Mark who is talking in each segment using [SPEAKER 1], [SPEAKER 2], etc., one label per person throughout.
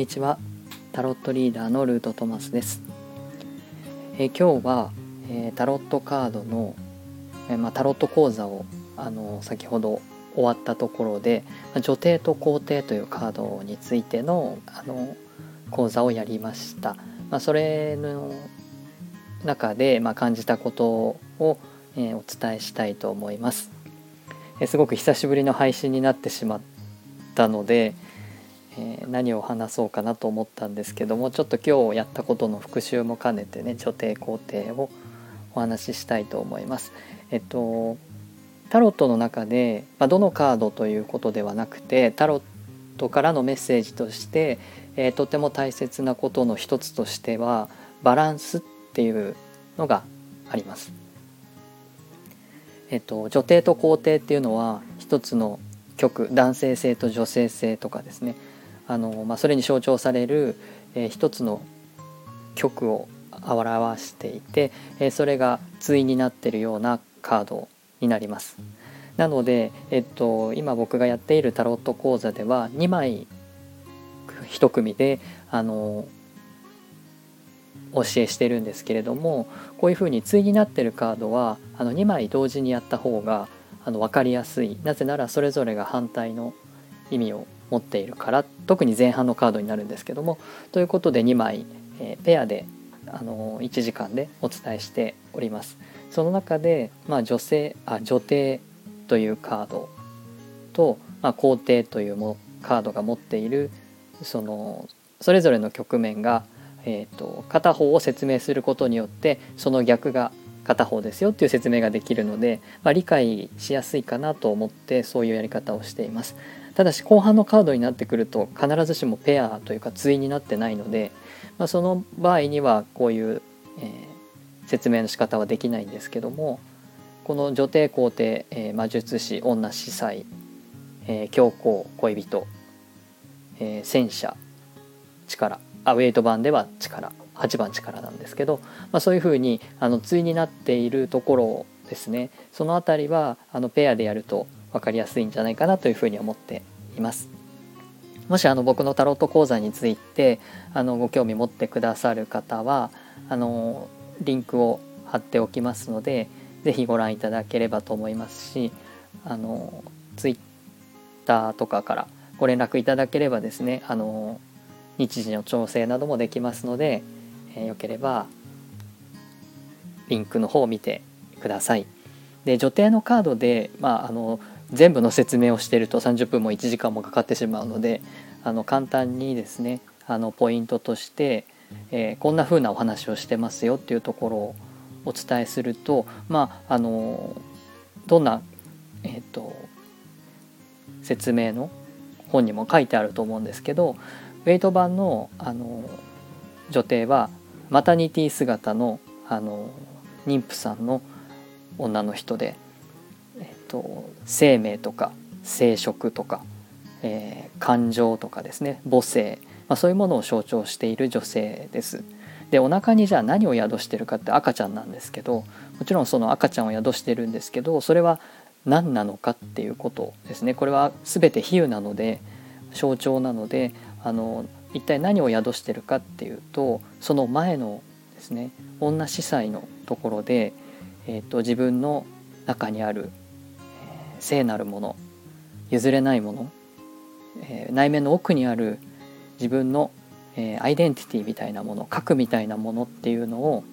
[SPEAKER 1] にちは。タロットリーダーのルートトマスです、えー、今日は、えー、タロットカードの、えー、まあ、タロット講座をあの先ほど終わったところで、まあ、女帝と皇帝というカードについてのあの講座をやりました、まあ、それの中で、ま感じたことを、えお伝えしたいと思います、えすごく久しぶりの配信になってしまったので、えー、何を話そうかなと思ったんですけどもちょっと今日やったことの復習も兼ねてね女帝皇帝をお話ししたいと思います。えっとタロットの中で、まあ、どのカードということではなくてタロットからのメッセージとして、えー、とても大切なことの一つとしてはバランスっていうのがあります。えっと、女帝と皇帝っていうのは一つの曲男性性と女性性とかですねあの、まあ、それに象徴される、えー、一つの曲を表していて、えー、それが対になっているようなカードになります。なので、えっと、今僕がやっているタロット講座では2枚1組であの教えしてるんですけれどもこういうふうに対になってるカードはあの2枚同時にやった方があの分かりやすいなぜならそれぞれが反対の意味を持っているから特に前半のカードになるんですけどもということで2枚、えー、ペアであの1時間でお伝えしております。その中で、まあ、女性あ女帝というカードと、まあ、皇帝というもカードが持っているそのそれぞれの局面が、えーと、片方を説明することによってその逆が片方ですよっていう説明ができるので、まあ、理解しやすいかなと思ってそういうやり方をしています。ただし後半のカードになってくると必ずしもペアというか対になってないので、まあ、その場合にはこういう、えー、説明の仕方はできないんですけどもこの女帝皇帝、えー、魔術師女司祭、えー、教皇恋人、えー、戦車力あウェイト版では力8番力なんですけど、まあ、そういうふうにあの対になっているところですねその辺りはあのペアでやると分かりやすいんじゃないかなというふうに思っています。もしあの僕のタロット講座についてあのご興味持ってくださる方はあのリンクを貼っておきますので是非ご覧いただければと思いますしあのツイッターとかからご連絡いただければですねあの日時の調整などもできますので、えー、よければリンクの方を見てください。で女帝のカードで、まあ、あの全部の説明をしてると30分も1時間もかかってしまうのであの簡単にですねあのポイントとして、えー、こんな風なお話をしてますよっていうところをお伝えするとまああのどんな、えーと、説明の本にも書いてあると思うんですけどウェイト版のあの女帝はマタニティ姿のあの妊婦さんの女の人でえっと生命とか生殖とか、えー、感情とかですね母性、まあ、そういうものを象徴している女性です。でお腹にじゃあ何を宿してるかって赤ちゃんなんですけどもちろんその赤ちゃんを宿してるんですけどそれは何なのかっていうことですねこれは全て比喩なので象徴なのであの一体何を宿してるかっていうとその前のですね女司祭のところで、えーと自分の中にある聖なるもの譲れないもの、えー、内面の奥にある自分の、えー、アイデンティティみたいなもの核みたいなものっていうのを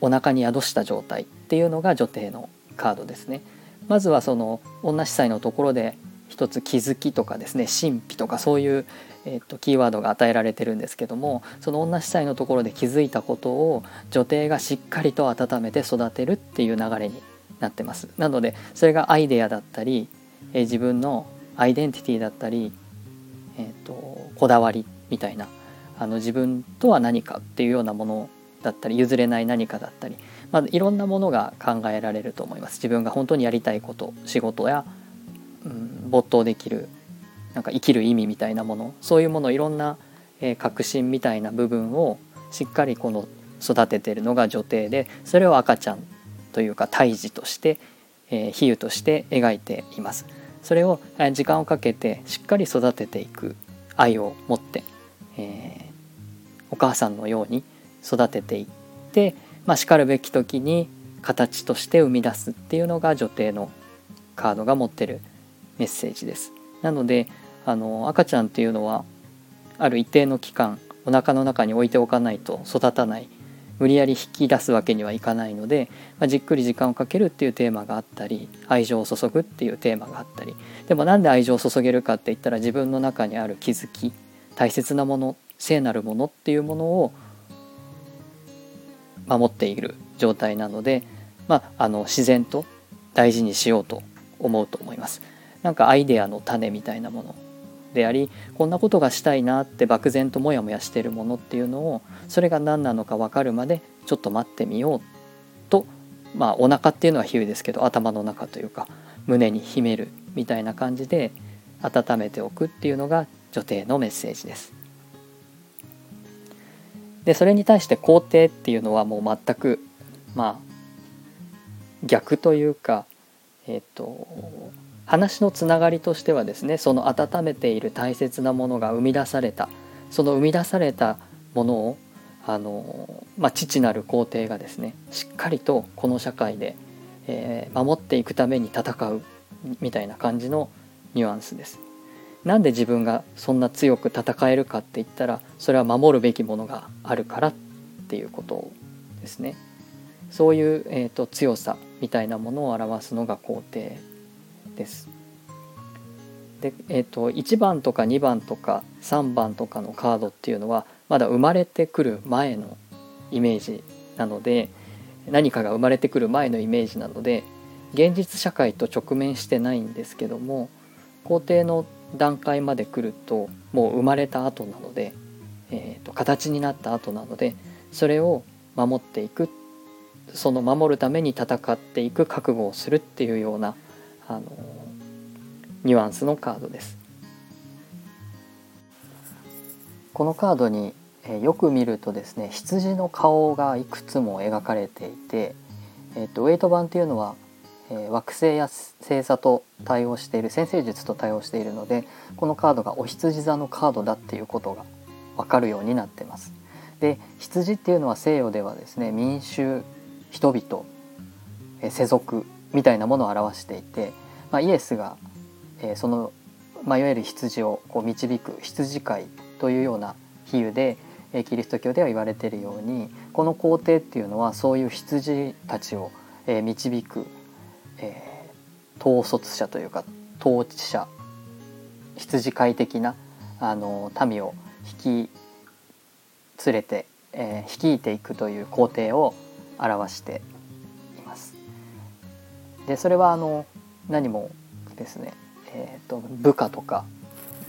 [SPEAKER 1] お腹に宿した状態っていうのが女帝のカードですね。まずはその女司祭のところで一つ気づきとかですね神秘とかそういう、えー、とキーワードが与えられてるんですけどもその女司祭のところで気づいたことを女帝がしっかりと温めて育てるっていう流れになってます。なのでそれがアイデアだったり、えー、自分のアイデンティティだったり、えーと、こだわりみたいなあの自分とは何かっていうようなものだったり譲れない何かだったり、まあ、いろんなものが考えられると思います。自分が本当にやりたいこと仕事や、没頭できるなんか生きる意味みたいなものそういうものいろんな、えー、革新みたいな部分をしっかりこの育ててるのが女帝でそれを赤ちゃんというか胎児として、えー、比喩として描いています。それを時間をかけてしっかり育てていく愛を持って、えー、お母さんのように育てていって、まあ、しかるべき時に形として生み出すっていうのが女帝のカードが持ってるメッセージです。なのであの赤ちゃんっていうのはある一定の期間お腹の中に置いておかないと育たない無理やり引き出すわけにはいかないので、まあ、じっくり時間をかけるっていうテーマがあったり愛情を注ぐっていうテーマがあったりでもなんで愛情を注げるかって言ったら自分の中にある気づき大切なもの聖なるものっていうものを守っている状態なので、まあ、あの自然と大事にしようと思うと思います。なんかアイデアの種みたいなものでありこんなことがしたいなって漠然とモヤモヤしてるものっていうのをそれが何なのか分かるまでちょっと待ってみようとまあお腹っていうのは比喩ですけど頭の中というか胸に秘めるみたいな感じで温めておくっていうのが女帝のメッセージです。でそれに対して皇帝っていうのはもう全くまあ逆というかえっ、ー、と話のつながりとしてはですねその温めている大切なものが生み出されたその生み出されたものをあの、まあ、父なる皇帝がですねしっかりとこの社会で、えー、守っていくために戦うみたいな感じのニュアンスです。なんで自分がそんな強く戦えるかって言ったらそれは守るべきものがあるからっていうことですね。そういう、えーと強さみたいなものを表すのが皇帝です。で、えーと、1番とか2番とか3番とかのカードっていうのはまだ生まれてくる前のイメージなので何かが生まれてくる前のイメージなので現実社会と直面してないんですけども皇帝の段階まで来るともう生まれた後なので、えーと形になった後なのでそれを守っていくその守るために戦っていく覚悟をするっていうようなあのニュアンスのカードです。このカードにえよく見るとですね羊の顔がいくつも描かれていて、えーと、ウェイト版っていうのは、えー、惑星や星座と対応している先生術と対応しているのでこのカードがお羊座のカードだっていうことが分かるようになってます。で羊っていうのは西洋ではですね民衆人々世俗みたいなものを表していて、まあ、イエスが、えー、その迷える羊をこう導く羊飼いというような比喩で、えー、キリスト教では言われているようにこの皇帝っていうのはそういう羊たちを、えー、導く、えー、統率者というか統治者羊飼い的なあの民を引き連れて、えー、率いていくという皇帝を表してでそれはあの何もですね、えーと、部下とか、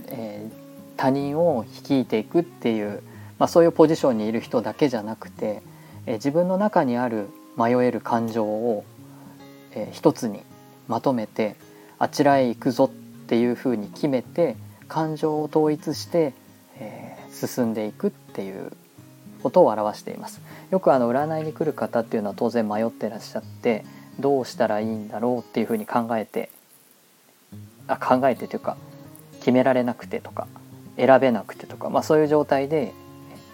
[SPEAKER 1] えー、他人を率いていくっていう、まあ、そういうポジションにいる人だけじゃなくて、えー、自分の中にある迷える感情を、えー、一つにまとめてあちらへ行くぞっていうふうに決めて感情を統一して、えー、進んでいくっていうことを表しています。よくあの占いに来る方っていうのは当然迷ってらっしゃってどうしたらいいんだろうっていうふうに考えてあ考えてというか決められなくてとか選べなくてとか、まあ、そういう状態で、えっ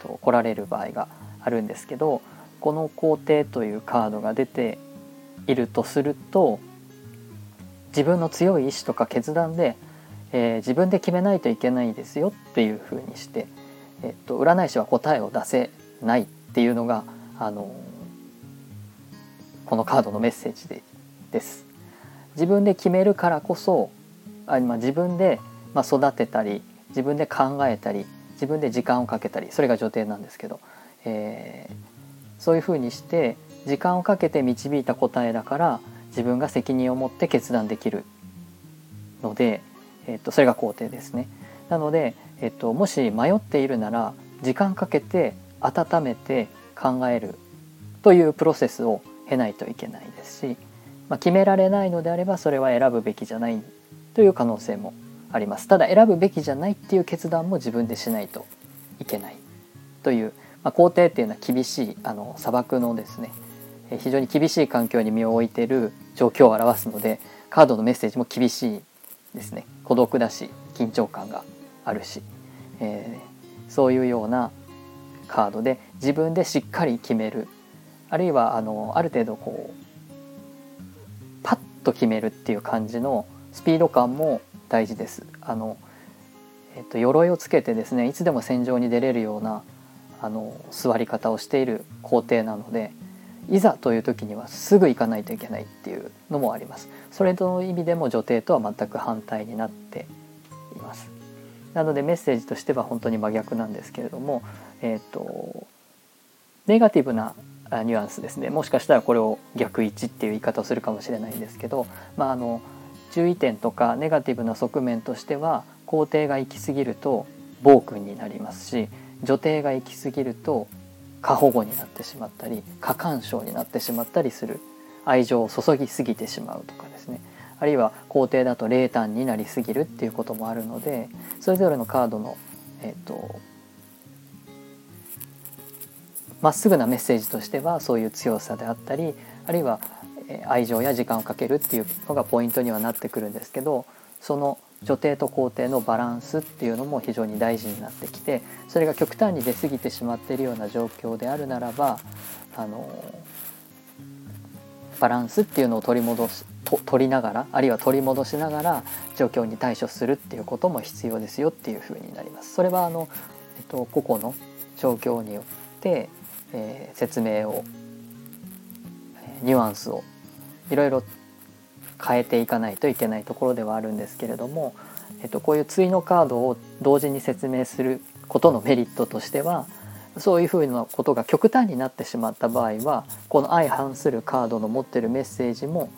[SPEAKER 1] と、来られる場合があるんですけどこの皇帝というカードが出ているとすると自分の強い意志とか決断で、えー、自分で決めないといけないですよっていうふうにして、えっと、占い師は答えを出せないっていうのがあのこのカードのメッセージでです自分で決めるからこそあ、まあ、自分で、まあ、育てたり自分で考えたり自分で時間をかけたりそれが女帝なんですけど、えー、そういうふうにして時間をかけて導いた答えだから自分が責任を持って決断できるので、えー、とそれが肯定ですね。なので、えー、ともし迷っているなら時間かけて温めて考えるというプロセスを経ないといけないですし、まあ、決められないのであればそれは選ぶべきじゃないという可能性もあります。ただ選ぶべきじゃないっていう決断も自分でしないといけないという、まあ、皇帝っていうのは厳しいあの砂漠のですね非常に厳しい環境に身を置いている状況を表すのでカードのメッセージも厳しいですね。孤独だし緊張感があるし、えー、そういうようなカードで自分でしっかり決めるあるいはあのある程度こうパッと決めるっていう感じのスピード感も大事です。あのえっと、鎧をつけてですねいつでも戦場に出れるようなあの座り方をしている皇帝なのでいざという時にはすぐ行かないといけないっていうのもあります。それの意味でも女帝とは全く反対になっています。なのでメッセージとしては本当に真逆なんですけれども、えーと、ネガティブなニュアンスですね。もしかしたらこれを逆位置っていう言い方をするかもしれないんですけど、まあ、あの注意点とかネガティブな側面としては皇帝が行き過ぎると暴君になりますし女帝が行き過ぎると過保護になってしまったり過干渉になってしまったりする。愛情を注ぎすぎてしまうとかですね。あるいは皇帝だと冷淡になりすぎるっていうこともあるのでそれぞれのカードのえっ、とまっすぐなメッセージとしてはそういう強さであったりあるいは愛情や時間をかけるっていうのがポイントにはなってくるんですけどその女帝と皇帝のバランスっていうのも非常に大事になってきてそれが極端に出過ぎてしまっているような状況であるならばあのバランスっていうのを取り戻すと取りながらあるいは取り戻しながら状況に対処するっていうことも必要ですよっていうふうになります。それはあの、えっと、個々の状況によって、えー、説明をニュアンスをいろいろ変えていかないといけないところではあるんですけれども、えっと、こういう対のカードを同時に説明することのメリットとしてはそういうふうなことが極端になってしまった場合はこの相反するカードの持ってるメッセージも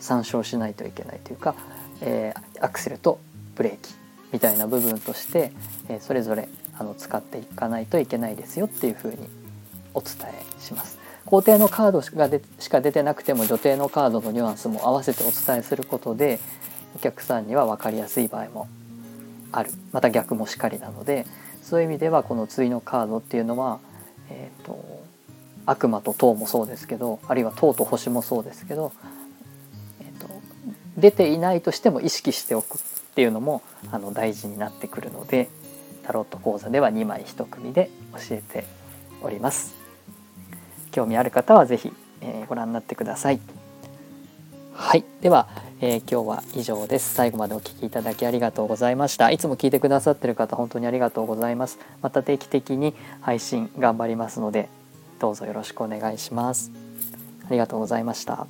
[SPEAKER 1] 参照しないといけないというか、えー、アクセルとブレーキみたいな部分として、えー、それぞれあの使っていかないといけないですよっていうふうにお伝えします。皇帝のカードがでしか出てなくても女帝のカードのニュアンスも合わせてお伝えすることでお客さんには分かりやすい場合もあるまた逆もしかりなのでそういう意味ではこの対のカードっていうのは、えーと、悪魔と塔もそうですけどあるいは塔と星もそうですけど、えーと、出ていないとしても意識しておくっていうのもあの大事になってくるのでタロット講座では2枚1組で教えております。興味ある方は是非、えー、ご覧になってください。はい、では、えー、今日は以上です。最後までお聴きいただきありがとうございました。いつも聞いてくださってる方本当にありがとうございます。また定期的に配信頑張りますので、どうぞよろしくお願いします。ありがとうございました。